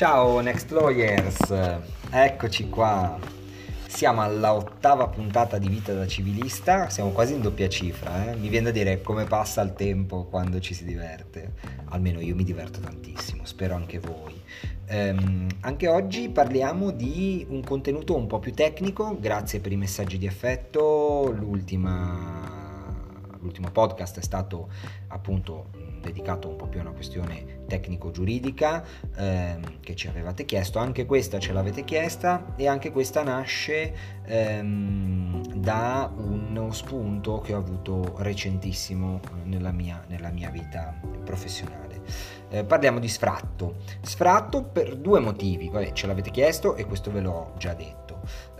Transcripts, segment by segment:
Ciao Next Lawyers, eccoci qua. Siamo alla ottava puntata di Vita da civilista, siamo quasi in doppia cifra, eh? mi viene da dire come passa il tempo quando ci si diverte, almeno io mi diverto tantissimo, spero anche voi. Ehm, anche oggi parliamo di un contenuto un po' più tecnico, grazie per i messaggi di affetto, l'ultima, l'ultimo podcast è stato appunto dedicato un po' più a una questione tecnico-giuridica ehm, che ci avevate chiesto, anche questa ce l'avete chiesta e anche questa nasce ehm, da uno spunto che ho avuto recentissimo nella mia, nella mia vita professionale. Eh, parliamo di sfratto. Sfratto per due motivi, Vabbè, ce l'avete chiesto e questo ve l'ho già detto.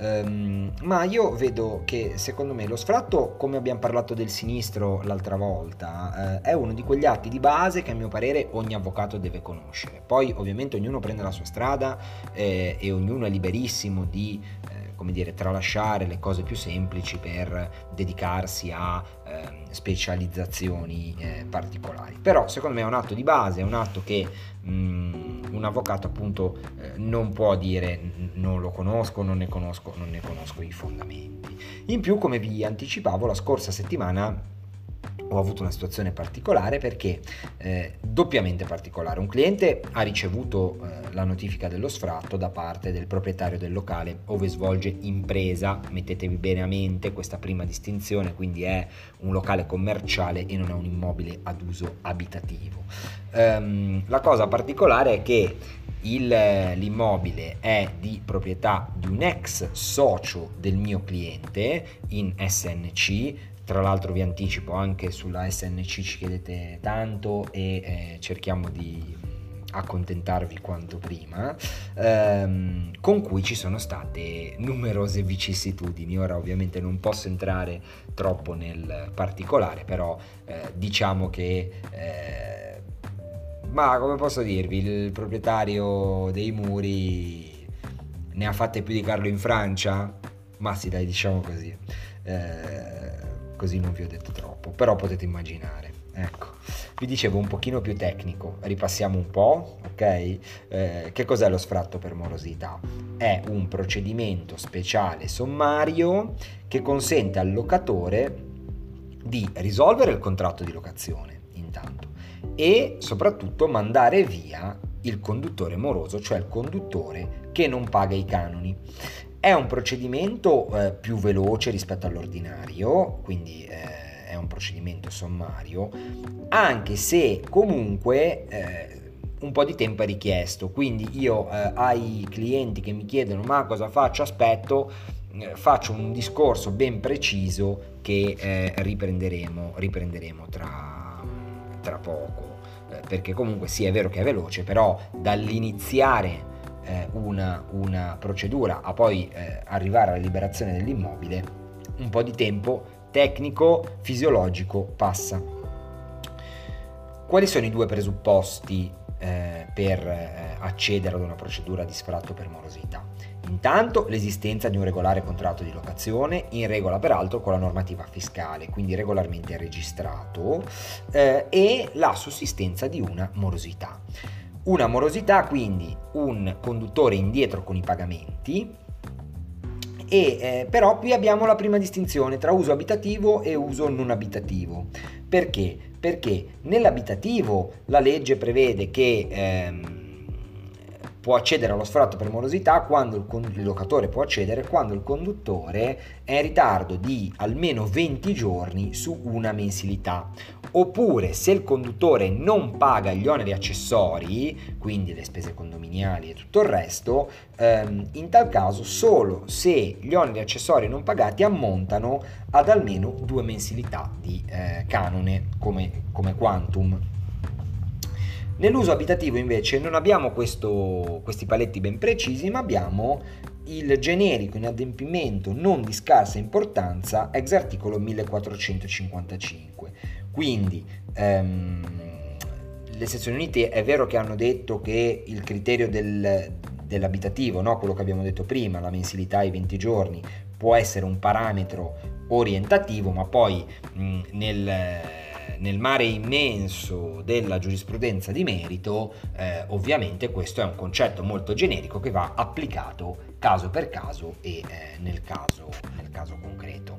Um, ma io vedo che secondo me lo sfratto, come abbiamo parlato del sinistro l'altra volta, eh, è uno di quegli atti di base che a mio parere ogni avvocato deve conoscere. Poi ovviamente ognuno prende la sua strada eh, e ognuno è liberissimo di eh, come dire, tralasciare le cose più semplici per dedicarsi a eh, specializzazioni eh, particolari. Però secondo me è un atto di base, è un atto che mh, mm, un avvocato appunto eh, non può dire non lo conosco, non ne conosco, non ne conosco i fondamenti. In più, come vi anticipavo, la scorsa settimana ho avuto una situazione particolare perché eh, doppiamente particolare. Un cliente ha ricevuto eh, la notifica dello sfratto da parte del proprietario del locale dove svolge impresa, mettetevi bene a mente questa prima distinzione, quindi è un locale commerciale e non è un immobile ad uso abitativo. Um, la cosa particolare è che il, l'immobile è di proprietà di un ex socio del mio cliente in SNC tra l'altro vi anticipo anche sulla SNC ci chiedete tanto e eh, cerchiamo di accontentarvi quanto prima, ehm, con cui ci sono state numerose vicissitudini. Ora ovviamente non posso entrare troppo nel particolare, però eh, diciamo che... Eh, ma come posso dirvi, il proprietario dei muri ne ha fatte più di Carlo in Francia? Ma sì, dai, diciamo così. Eh, così non vi ho detto troppo, però potete immaginare. Ecco, vi dicevo un pochino più tecnico, ripassiamo un po', ok? Eh, che cos'è lo sfratto per morosità? È un procedimento speciale sommario che consente al locatore di risolvere il contratto di locazione, intanto, e soprattutto mandare via il conduttore moroso, cioè il conduttore che non paga i canoni. È un procedimento eh, più veloce rispetto all'ordinario, quindi eh, è un procedimento sommario, anche se comunque eh, un po' di tempo è richiesto. Quindi io eh, ai clienti che mi chiedono ma cosa faccio, aspetto, eh, faccio un discorso ben preciso che eh, riprenderemo, riprenderemo tra, tra poco. perché comunque sì è vero che è veloce, però dall'iniziare eh, una, una, procedura a poi eh, arrivare alla liberazione dell'immobile, un po' di tempo tecnico, fisiologico passa. Quali sono i due presupposti eh, per eh, accedere ad una procedura di sfratto per morosità? Intanto l'esistenza di un regolare contratto di locazione, in regola peraltro con la normativa fiscale, quindi regolarmente registrato, eh, e la sussistenza di una morosità. Una morosità, quindi un conduttore indietro con i pagamenti, e eh, però qui abbiamo la prima distinzione tra uso abitativo e uso non abitativo. Perché? Perché nell'abitativo la legge prevede che ehm, può accedere allo sfratto per morosità quando il, il, locatore può accedere quando il conduttore è in ritardo di almeno 20 giorni su una mensilità. Oppure se il conduttore non paga gli oneri accessori quindi le spese condominiali e tutto il resto ehm, in tal caso solo se gli oneri accessori non pagati ammontano ad almeno due mensilità di eh, canone come, come quantum Nell'uso abitativo invece non abbiamo questo, questi paletti ben precisi, ma abbiamo il generico inadempimento non di scarsa importanza ex articolo 1455. Quindi ehm, le sezioni unite è vero che hanno detto che il criterio del, dell'abitativo, no? quello che abbiamo detto prima, la mensilità ai 20 giorni, può essere un parametro orientativo, ma poi mh, nel nel mare immenso della giurisprudenza di merito, eh, ovviamente questo è un concetto molto generico che va applicato caso per caso e eh, nel, caso, nel caso concreto.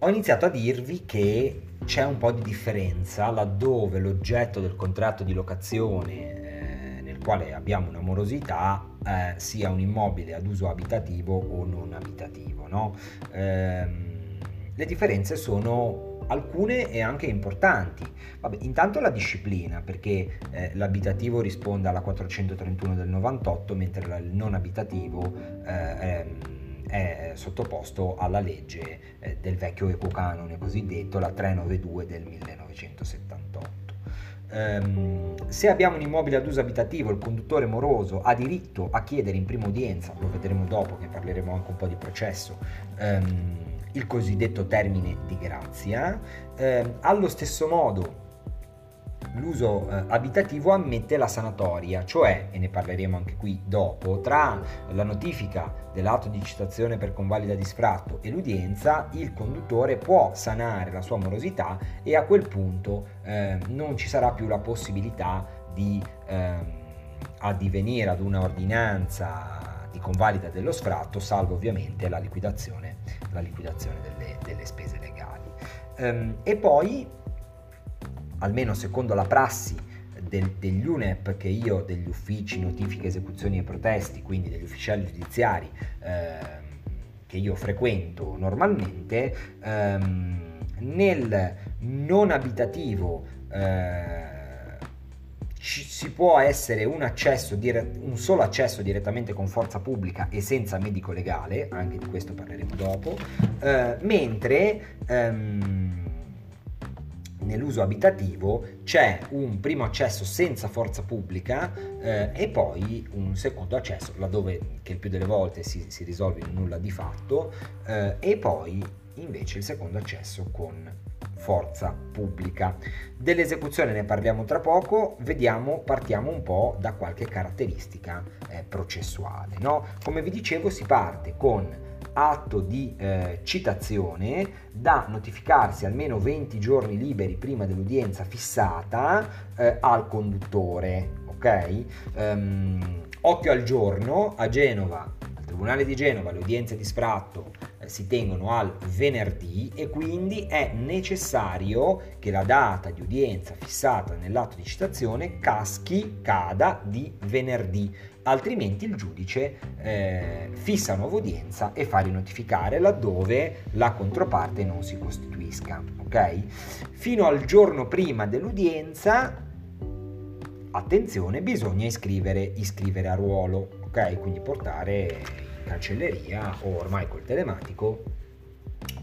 Ho iniziato a dirvi che c'è un po' di differenza laddove l'oggetto del contratto di locazione eh, nel quale abbiamo una morosità eh, sia un immobile ad uso abitativo o non abitativo. No? Ehm, le differenze sono alcune e anche importanti. Vabbè, intanto la disciplina, perché eh, l'abitativo risponde alla 431 del 98, mentre il non abitativo eh, è sottoposto alla legge eh, del vecchio ecocanone cosiddetto, la 392 del 1978. Um, ehm, se abbiamo un immobile ad uso abitativo, il conduttore moroso ha diritto a chiedere in prima udienza, lo vedremo dopo che parleremo anche un po' di processo, um, il cosiddetto termine di grazia. Eh, allo stesso modo l'uso eh, abitativo ammette la sanatoria, cioè, e ne parleremo anche qui dopo, tra la notifica dell'atto di citazione per convalida di sfratto e l'udienza, il conduttore può sanare la sua morosità e a quel punto eh, non ci sarà più la possibilità di ehm, addivenire ad una ordinanza di convalida dello sfratto, salvo ovviamente la liquidazione, la liquidazione delle, delle, spese legali. Um, e poi, almeno secondo la prassi del, degli UNEP che io, degli uffici notifiche, esecuzioni e protesti, quindi degli ufficiali giudiziari eh, che io frequento normalmente, ehm, nel non abitativo eh, ci, si può essere un, accesso, dire, un solo accesso direttamente con forza pubblica e senza medico legale, anche di questo parleremo dopo, eh, mentre ehm, nell'uso abitativo c'è un primo accesso senza forza pubblica eh, e poi un secondo accesso, laddove che il più delle volte si, si risolve in nulla di fatto, eh, e poi invece il secondo accesso con forza pubblica. Dell'esecuzione ne parliamo tra poco, vediamo, partiamo un po' da qualche caratteristica eh, processuale. No? Come vi dicevo si parte con atto di eh, citazione da notificarsi almeno 20 giorni liberi prima dell'udienza fissata eh, al conduttore. Ok? Um, occhio al giorno, a Genova, Tribunale di Genova, le udienze di sfratto si tengono al venerdì e quindi è necessario che la data di udienza fissata nell'atto di citazione caschi, cada di venerdì, altrimenti il giudice eh, fissa nuova udienza e fa rinotificare laddove la controparte non si costituisca. Ok? Fino al giorno prima dell'udienza attenzione, bisogna iscrivere, iscrivere a ruolo, ok? Quindi portare cancelleria o ormai col telematico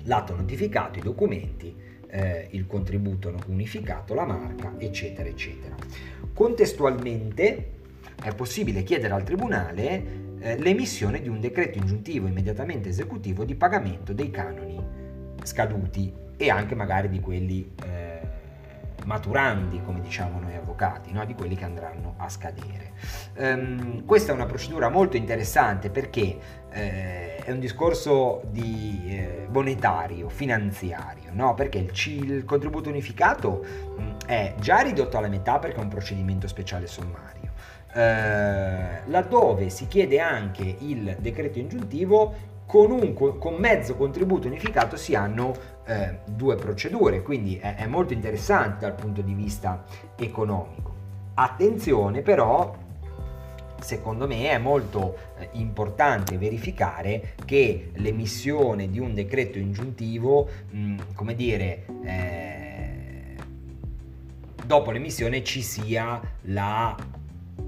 l'atto notificato, i documenti, eh, il contributo unificato, la marca, eccetera, eccetera. Contestualmente è possibile chiedere al Tribunale eh, l'emissione di un decreto ingiuntivo immediatamente esecutivo di pagamento dei canoni scaduti e anche magari di quelli eh, maturandi, come diciamo noi avvocati, no? di quelli che andranno a scadere. Um, questa è una procedura molto interessante perché eh, è un discorso di, eh, monetario, finanziario, no? perché il, C- il, contributo unificato mh, mm, è già ridotto alla metà perché è un procedimento speciale sommario. Eh, laddove si chiede anche il decreto ingiuntivo con, un, con mezzo contributo unificato si hanno eh, due procedure, quindi è, è molto interessante dal punto di vista economico. Attenzione però secondo me è molto eh, importante verificare che l'emissione di un decreto ingiuntivo, come dire, eh, dopo l'emissione ci sia la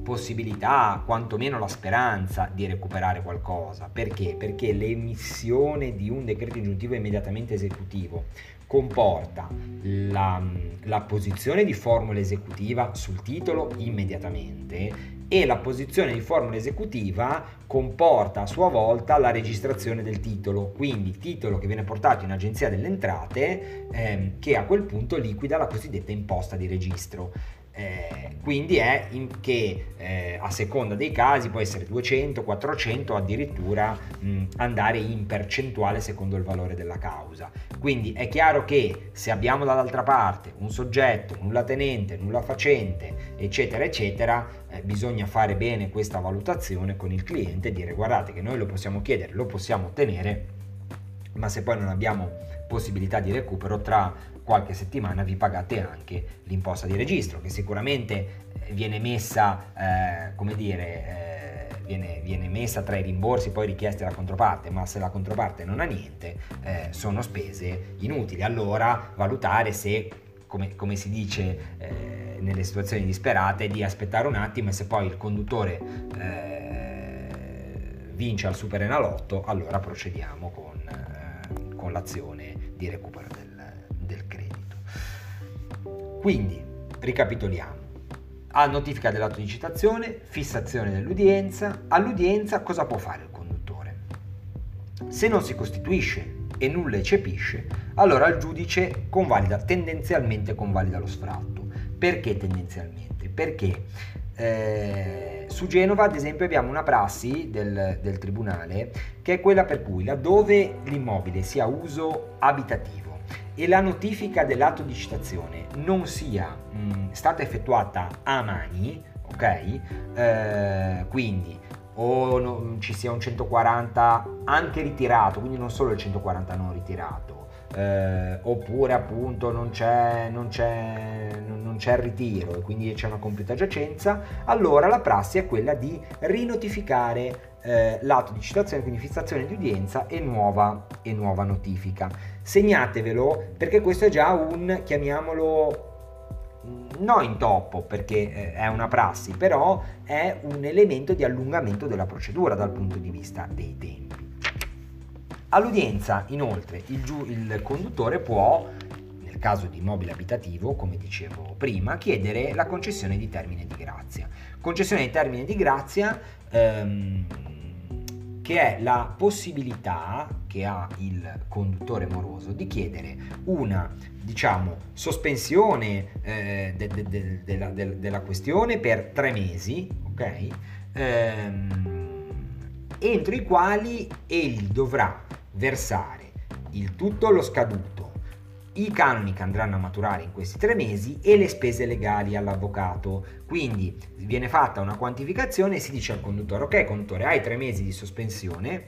possibilità, quantomeno la speranza di recuperare qualcosa. Perché? Perché l'emissione di un decreto ingiuntivo immediatamente esecutivo comporta la, la posizione di formula esecutiva sul titolo immediatamente e la posizione di formula esecutiva comporta a sua volta la registrazione del titolo, quindi titolo che viene portato in agenzia delle entrate ehm, che a quel punto liquida la cosiddetta imposta di registro. Eh, quindi è che eh, a seconda dei casi può essere 200, 400 addirittura mh, andare in percentuale secondo il valore della causa. Quindi è chiaro che se abbiamo dall'altra parte un soggetto nulla tenente, nulla facente, eccetera, eccetera, eh, bisogna fare bene questa valutazione con il cliente e dire guardate che noi lo possiamo chiedere, lo possiamo ottenere, ma se poi non abbiamo possibilità di recupero tra qualche settimana vi pagate anche l'imposta di registro che sicuramente eh, viene messa, eh, come dire, eh, viene, viene, messa tra i rimborsi poi richiesti alla controparte, ma se la controparte non ha niente, eh, sono spese inutili. Allora valutare se, come, come si dice eh, nelle situazioni disperate, di aspettare un attimo e se poi il conduttore eh, vince al Super Enalotto, allora procediamo con, con l'azione di recupero del quindi, ricapitoliamo. A notifica dell'atto di citazione, fissazione dell'udienza, all'udienza cosa può fare il conduttore? Se non si costituisce e nulla eccepisce, allora il giudice convalida, tendenzialmente convalida lo sfratto. Perché tendenzialmente? Perché eh, su Genova, ad esempio, abbiamo una prassi del, del tribunale che è quella per cui laddove l'immobile sia uso abitativo, e la notifica dell'atto di citazione non sia mh, stata effettuata a mani, ok? Eh, quindi o no, ci sia un 140 anche ritirato, quindi non solo il 140 non ritirato, eh, oppure appunto non c'è, non, c'è, non c'è il ritiro e quindi c'è una compiuta giacenza, allora la prassi è quella di rinotificare eh, l'atto di citazione, quindi fissazione di udienza e nuova, e nuova notifica. Segnatevelo perché questo è già un, chiamiamolo, non intoppo perché eh, è una prassi, però è un elemento di allungamento della procedura dal punto di vista dei tempi. All'udienza, inoltre, il, giu- il conduttore può caso di immobile abitativo, come dicevo prima, chiedere la concessione di termine di grazia. Concessione di termine di grazia ehm, che è la possibilità che ha il conduttore moroso di chiedere una diciamo sospensione eh, de, de, de, della, della, questione per tre mesi ok ehm, entro i quali egli dovrà versare il tutto allo scaduto i canoni che andranno a maturare in questi tre mesi e le spese legali all'avvocato. Quindi viene fatta una quantificazione e si dice al conduttore, ok conduttore, hai tre mesi di sospensione,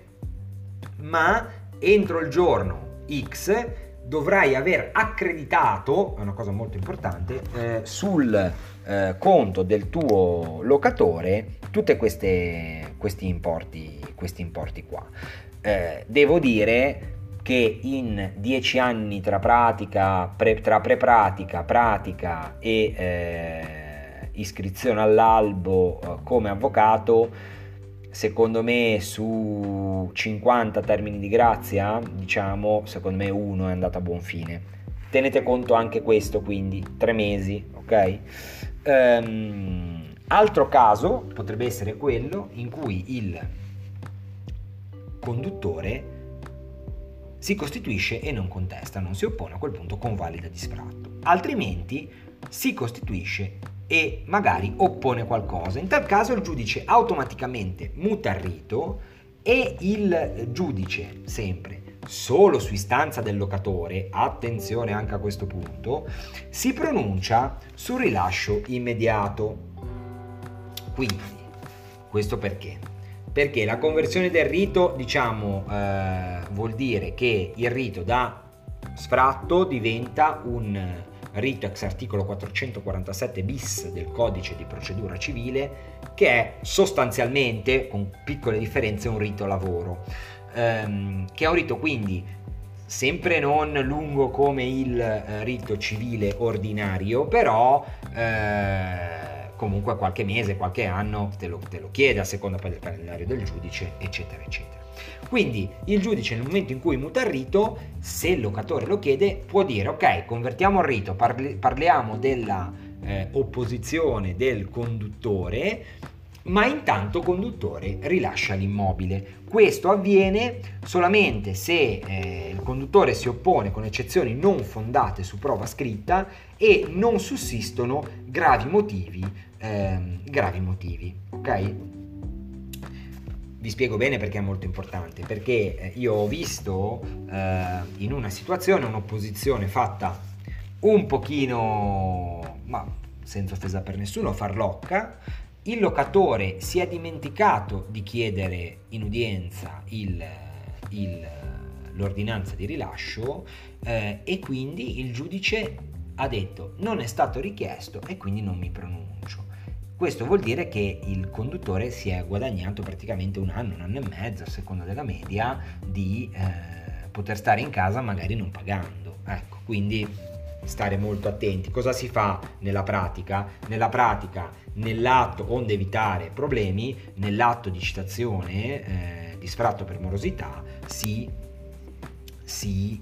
ma entro il giorno X dovrai aver accreditato, è una cosa molto importante, eh, sul eh, conto del tuo locatore tutti questi importi, questi importi qua. Eh, devo dire che in dieci anni tra pratica, pre, tra pre-pratica, pratica e eh, iscrizione all'albo eh, come avvocato, secondo me su 50 termini di grazia, diciamo, secondo me uno è andato a buon fine. Tenete conto anche questo, quindi tre mesi, ok? Um, altro caso potrebbe essere quello in cui il conduttore si costituisce e non contesta, non si oppone, a quel punto convalida di sfratto. Altrimenti si costituisce e magari oppone qualcosa. In tal caso il giudice automaticamente muta il rito e il giudice, sempre solo su istanza del locatore, attenzione anche a questo punto, si pronuncia sul rilascio immediato. Quindi, questo perché? Perché la conversione del rito, diciamo, eh, vuol dire che il rito da sfratto diventa un rito ex articolo 447 bis del codice di procedura civile che è sostanzialmente, con piccole differenze, un rito lavoro, ehm, che è un rito quindi sempre non lungo come il eh, rito civile ordinario, però... Eh, comunque qualche mese, qualche anno te lo, te lo chiede a seconda poi del calendario del giudice, eccetera, eccetera. Quindi il giudice nel momento in cui muta il rito, se il locatore lo chiede, può dire ok, convertiamo il rito, parli, parliamo della eh, opposizione del conduttore, ma intanto conduttore rilascia l'immobile. Questo avviene solamente se eh, il conduttore si oppone con eccezioni non fondate su prova scritta e non sussistono gravi motivi, ehm, gravi motivi, ok? Vi spiego bene perché è molto importante, perché eh, io ho visto eh, in una situazione un'opposizione fatta un pochino, ma senza offesa per nessuno, farlocca, il locatore si è dimenticato di chiedere in udienza il, il, l'ordinanza di rilascio eh, e quindi il giudice ha detto non è stato richiesto e quindi non mi pronuncio. Questo vuol dire che il conduttore si è guadagnato praticamente un anno, un anno e mezzo, a seconda della media, di eh, poter stare in casa magari non pagando. Ecco, quindi stare molto attenti. Cosa si fa nella pratica? Nella pratica, nell'atto, onde evitare problemi, nell'atto di citazione eh, di sfratto per morosità si, si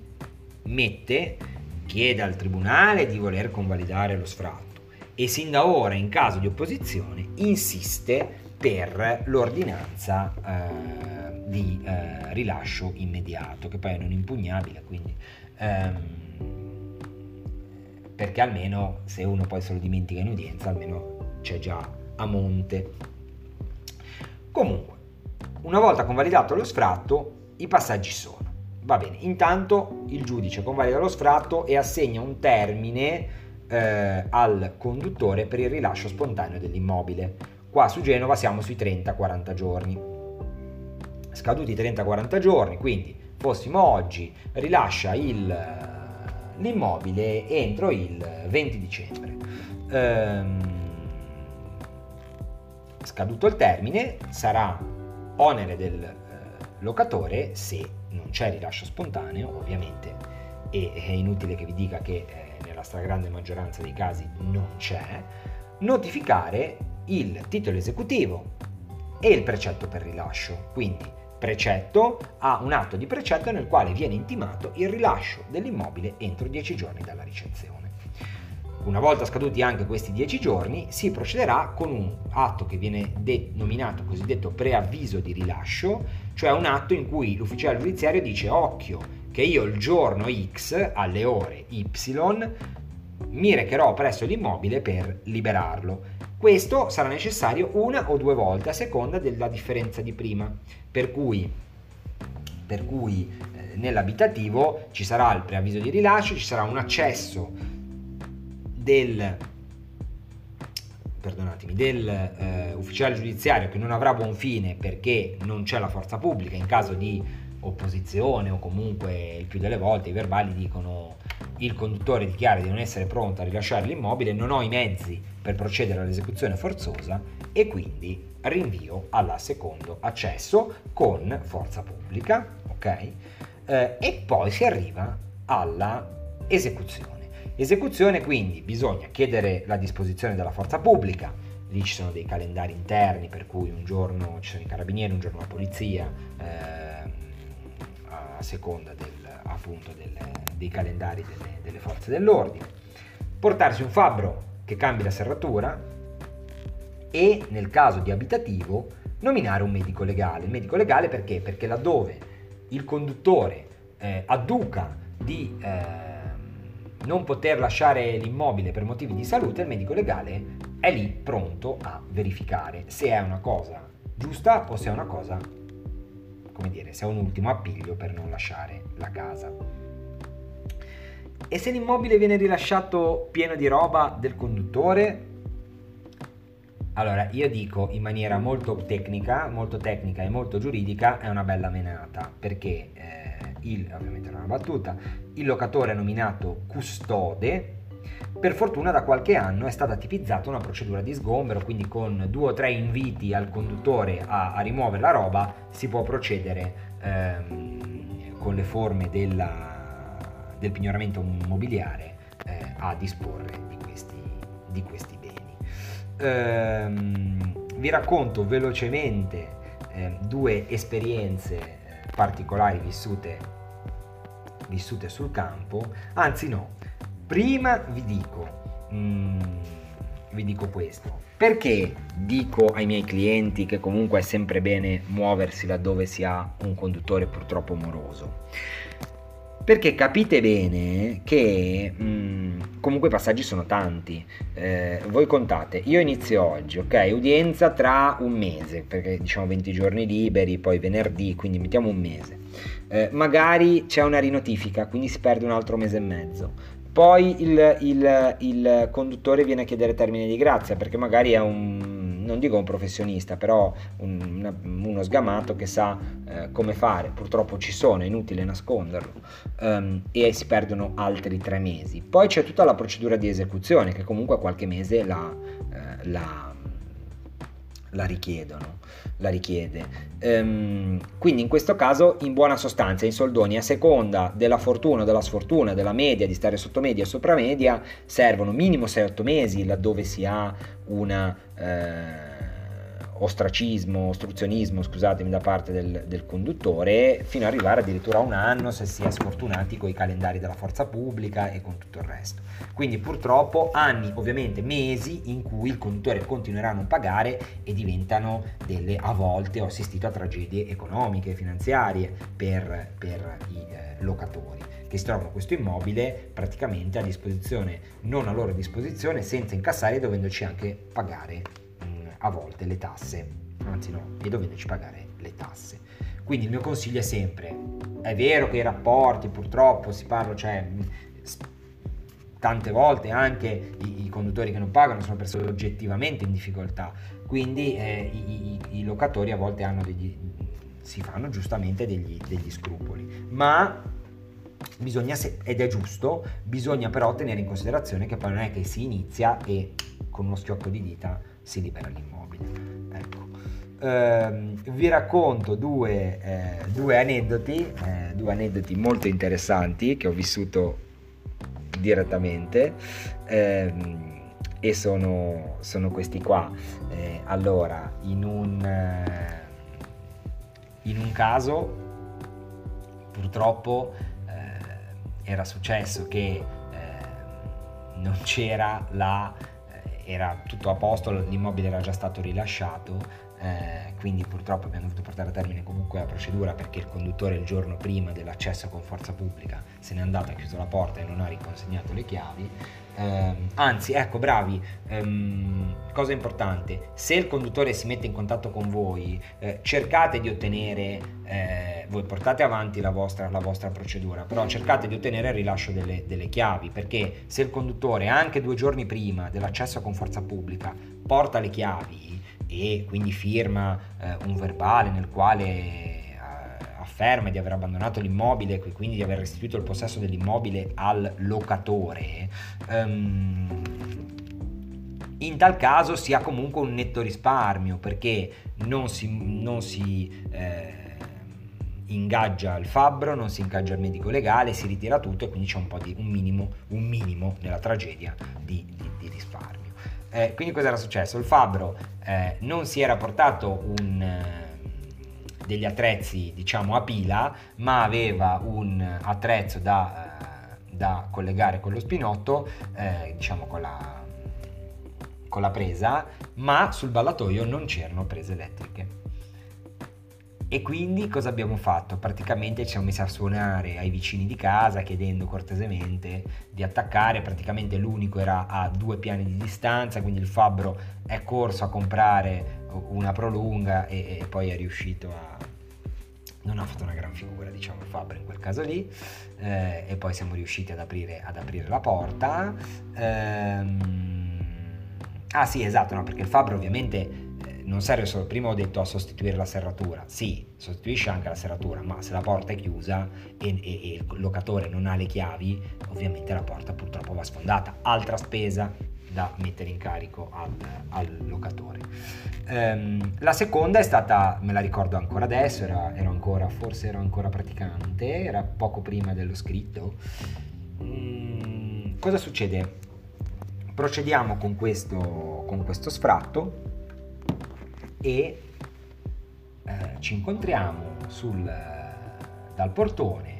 mette, chiede al tribunale di voler convalidare lo sfratto e sin da ora in caso di opposizione insiste per l'ordinanza eh, di eh, rilascio immediato, che poi è non impugnabile, quindi ehm, perché almeno se uno poi se lo dimentica in udienza, almeno c'è già a monte. Comunque, una volta convalidato lo sfratto, i passaggi sono. Va bene, intanto il giudice convalida lo sfratto e assegna un termine eh, al conduttore per il rilascio spontaneo dell'immobile. Qua su Genova siamo sui 30-40 giorni. Scaduti 30-40 giorni, quindi fossimo oggi, rilascia il l'immobile entro il 20 dicembre. Ehm, scaduto il termine, sarà onere del eh, locatore se non c'è rilascio spontaneo, ovviamente, e è inutile che vi dica che eh, stragrande maggioranza dei casi non c'è, notificare il titolo esecutivo e il precetto per rilascio. Quindi precetto a un atto di precetto nel quale viene intimato il rilascio dell'immobile entro 10 giorni dalla ricezione. Una volta scaduti anche questi 10 giorni si procederà con un atto che viene denominato cosiddetto preavviso di rilascio, cioè un atto in cui l'ufficiale giudiziario dice occhio che io il giorno X alle ore Y mi recherò presso l'immobile per liberarlo. Questo sarà necessario una o due volte a seconda della differenza di prima, per cui, per cui eh, nell'abitativo ci sarà il preavviso di rilascio, ci sarà un accesso del perdonatemi, del eh, ufficiale giudiziario che non avrà buon fine perché non c'è la forza pubblica in caso di opposizione o comunque il più delle volte i verbali dicono il conduttore dichiara di non essere pronto a rilasciare l'immobile, non ho i mezzi per procedere all'esecuzione forzosa e quindi rinvio al secondo accesso con forza pubblica, ok? Eh, e poi si arriva alla esecuzione. Esecuzione quindi bisogna chiedere la disposizione della forza pubblica, lì ci sono dei calendari interni per cui un giorno ci sono i carabinieri, un giorno la polizia, eh, a seconda del, appunto del, dei calendari delle, delle forze dell'ordine, portarsi un fabbro che cambi la serratura e nel caso di abitativo nominare un medico legale. Il medico legale perché? Perché laddove il conduttore eh, adduca di eh, non poter lasciare l'immobile per motivi di salute, il medico legale è lì pronto a verificare se è una cosa giusta o se è una cosa come dire, se è un ultimo appiglio per non lasciare la casa. E se l'immobile viene rilasciato pieno di roba del conduttore? Allora, io dico in maniera molto tecnica, molto tecnica e molto giuridica, è una bella menata, perché eh, il, ovviamente è una battuta, il locatore è nominato custode, per fortuna da qualche anno è stata tipizzata una procedura di sgombero, quindi con due o tre inviti al conduttore a, a rimuovere la roba si può procedere ehm, con le forme della, del pignoramento immobiliare eh, a disporre di questi, di questi beni. Ehm, vi racconto velocemente eh, due esperienze particolari vissute, vissute sul campo, anzi no, Prima vi dico, mm, vi dico questo? Perché dico ai miei clienti che comunque è sempre bene muoversi laddove si ha un conduttore purtroppo moroso? Perché capite bene che mh, mm, comunque i passaggi sono tanti. Eh, voi contate, io inizio oggi, ok? Udienza tra un mese, perché diciamo 20 giorni liberi, poi venerdì, quindi mettiamo un mese. Eh, magari c'è una rinotifica, quindi si perde un altro mese e mezzo. Poi il, il, il conduttore viene a chiedere termine di grazia, perché magari è un non dico un professionista, però un, una, uno sgamato che sa eh, come fare. Purtroppo ci sono, è inutile nasconderlo. Um, e si perdono altri tre mesi. Poi c'è tutta la procedura di esecuzione che comunque qualche mese la, eh, la, la richiedono. La richiede. Um, quindi in questo caso, in buona sostanza, in soldoni, a seconda della fortuna o della sfortuna, della media, di stare sotto media o sopra media, servono minimo 6-8 mesi laddove si ha una eh, ostracismo, ostruzionismo, scusatemi, da parte del, del, conduttore, fino ad arrivare addirittura a un anno se si è sfortunati con i calendari della forza pubblica e con tutto il resto. Quindi purtroppo anni, ovviamente mesi, in cui il conduttore continuerà a non pagare e diventano delle, a volte ho assistito a tragedie economiche, finanziarie per, per i eh, locatori che si trovano questo immobile praticamente a disposizione, non a loro disposizione, senza incassare e dovendoci anche pagare a volte le tasse, anzi no, e dovendoci pagare le tasse. Quindi il mio consiglio è sempre, è vero che i rapporti purtroppo si parla, cioè tante volte anche i, i, conduttori che non pagano sono persone oggettivamente in difficoltà, quindi eh, i, i, i, locatori a volte hanno degli, si fanno giustamente degli, degli scrupoli, ma bisogna, ed è giusto, bisogna però tenere in considerazione che poi non è che si inizia e con uno schiocco di dita si libera l'immobile. Ecco. Eh, vi racconto due, eh, due aneddoti, eh, due aneddoti molto interessanti che ho vissuto direttamente ehm, e sono, sono, questi qua. Eh, allora, in un, eh, in un caso purtroppo era successo che eh, non c'era la eh, era tutto a posto, l'immobile era già stato rilasciato, eh, quindi purtroppo abbiamo dovuto portare a termine comunque la procedura perché il conduttore il giorno prima dell'accesso con forza pubblica se n'è andato, ha chiuso la porta e non ha riconsegnato le chiavi eh, anzi, ecco, bravi, ehm, cosa importante, se il conduttore si mette in contatto con voi, eh, cercate di ottenere, eh, voi portate avanti la vostra, la vostra, procedura, però cercate di ottenere il rilascio delle, delle, chiavi, perché se il conduttore anche due giorni prima dell'accesso con forza pubblica porta le chiavi e quindi firma eh, un verbale nel quale afferma di aver abbandonato l'immobile e quindi di aver restituito il possesso dell'immobile al locatore, um, in tal caso si ha comunque un netto risparmio perché non si, non si eh, ingaggia il fabbro, non si ingaggia il medico legale, si ritira tutto e quindi c'è un po' di un minimo, un minimo nella tragedia di, di, di risparmio. Eh, quindi cosa era successo? Il fabbro eh, non si era portato un degli attrezzi diciamo a pila ma aveva un attrezzo da, eh, da collegare con lo spinotto eh, diciamo con la, con la presa ma sul ballatoio non c'erano prese elettriche e quindi cosa abbiamo fatto? Praticamente ci siamo messi a suonare ai vicini di casa chiedendo cortesemente di attaccare, praticamente l'unico era a due piani di distanza, quindi il fabbro è corso a comprare una prolunga e, e poi è riuscito a... Non ha fatto una gran figura, diciamo, il fabbro in quel caso lì, eh, e poi siamo riusciti ad aprire, ad aprire la porta. Ehm... Ah sì, esatto, no, perché il fabbro ovviamente non serve solo, prima ho detto a sostituire la serratura, sì, sostituisce anche la serratura, ma se la porta è chiusa e, e, e il locatore non ha le chiavi, ovviamente la porta purtroppo va sfondata, altra spesa da mettere in carico al, al locatore. Um, la seconda è stata, me la ricordo ancora adesso, era, ero ancora, forse ero ancora praticante, era poco prima dello scritto. Um, cosa succede? Procediamo con questo, con questo sfratto e eh, ci incontriamo sul, dal portone.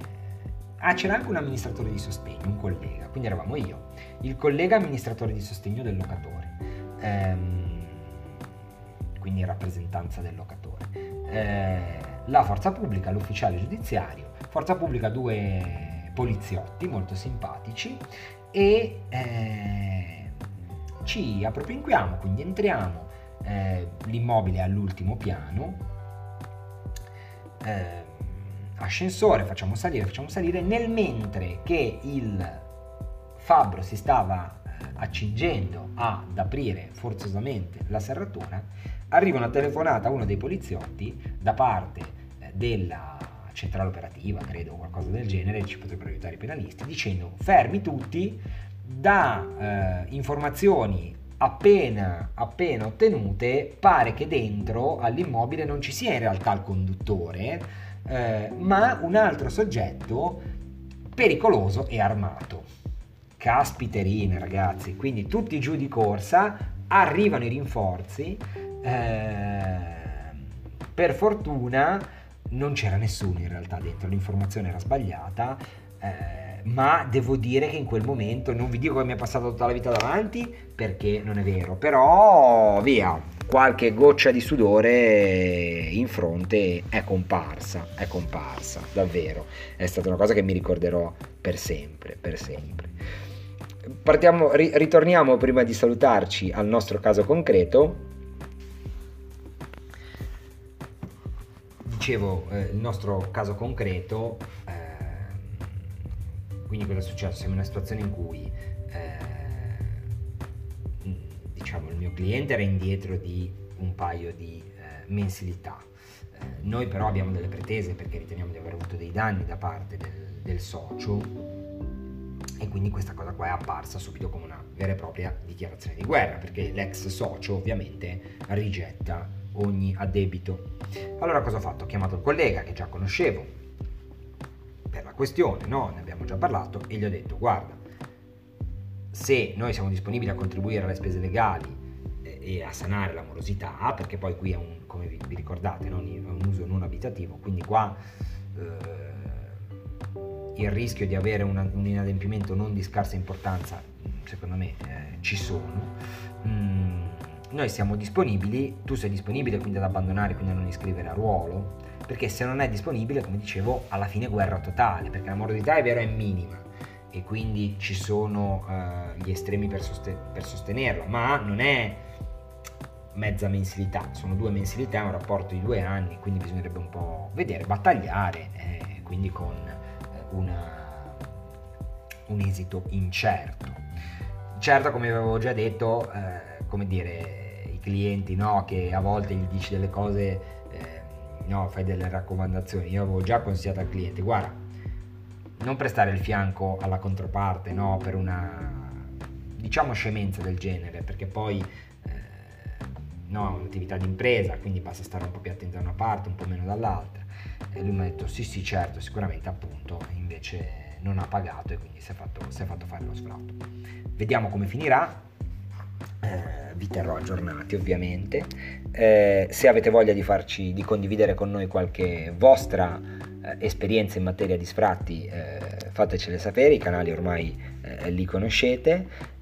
Ah, c'era anche un amministratore di sostegno, un collega, quindi eravamo io, il collega amministratore di sostegno del locatore. ehm, quindi in rappresentanza del locatore. Eh, la forza pubblica, l'ufficiale giudiziario, forza pubblica due poliziotti molto simpatici e eh, ci appropinquiamo, quindi entriamo, eh, l'immobile è all'ultimo piano, eh, ascensore, facciamo salire, facciamo salire, nel mentre che il fabbro si stava eh, accingendo ad aprire forzosamente la serratura, arriva una telefonata a uno dei poliziotti da parte eh, della centrale operativa, credo, qualcosa del genere, ci potrebbero aiutare i penalisti, dicendo fermi tutti, da eh, informazioni appena, appena ottenute, pare che dentro all'immobile non ci sia in realtà il conduttore, eh, ma un altro soggetto pericoloso e armato. Caspiterine ragazzi, quindi tutti giù di corsa, arrivano i rinforzi, eh, per fortuna non c'era nessuno in realtà dentro, l'informazione era sbagliata. Eh, ma devo dire che in quel momento non vi dico che mi è passata tutta la vita davanti perché non è vero, però via, qualche goccia di sudore in fronte è comparsa, è comparsa, davvero. È stata una cosa che mi ricorderò per sempre, per sempre. Partiamo, ri- ritorniamo prima di salutarci al nostro caso concreto. Dicevo, eh, il nostro caso concreto, eh, quindi cosa è successo? Siamo in una situazione in cui eh, diciamo, il mio cliente era indietro di un paio di eh, mensilità. Eh, noi però abbiamo delle pretese perché riteniamo di aver avuto dei danni da parte del, del socio e quindi questa cosa qua è apparsa subito come una vera e propria dichiarazione di guerra perché l'ex socio ovviamente rigetta ogni addebito. Allora cosa ho fatto? Ho chiamato il collega che già conoscevo per la questione, no? Ne abbiamo già parlato e gli ho detto guarda se noi siamo disponibili a contribuire alle spese legali eh, e a sanare la morosità, perché poi qui è un, come vi, ricordate, è un uso non abitativo, quindi qua eh, il rischio di avere una, un inadempimento non di scarsa importanza, secondo me, eh, ci sono. Mm, noi siamo disponibili, tu sei disponibile quindi ad abbandonare, quindi a non iscrivere a ruolo, perché se non è disponibile, come dicevo, alla fine guerra totale, perché la morosità è vero è minima, e quindi ci sono uh, gli estremi per, sosten- per, sostenerla, ma non è mezza mensilità, sono due mensilità, un rapporto di due anni, quindi bisognerebbe un po' vedere, battagliare, eh, quindi con una, un esito incerto. Certo, come avevo già detto, eh, come dire, i clienti no, che a volte gli dici delle cose, eh, no, fai delle raccomandazioni, io avevo già consigliato al cliente, guarda, non prestare il fianco alla controparte no, per una diciamo scemenza del genere, perché poi eh, no, è un'attività di impresa, quindi basta stare un po' più attenti da una parte, un po' meno dall'altra. E lui mi ha detto sì sì certo, sicuramente appunto, invece non ha pagato e quindi si è fatto, si è fatto fare lo sfratto. Vediamo come finirà, eh, vi terrò aggiornati ovviamente. Eh, se avete voglia di farci, di condividere con noi qualche vostra eh, esperienza in materia di sfratti, eh, fatecele sapere, i canali ormai eh, li conoscete.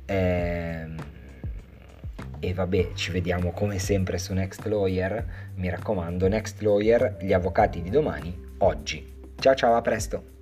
E vabbè, ci vediamo come sempre su Next Lawyer. Mi raccomando, Next Lawyer, gli avvocati di domani, oggi. Ciao ciao, a presto!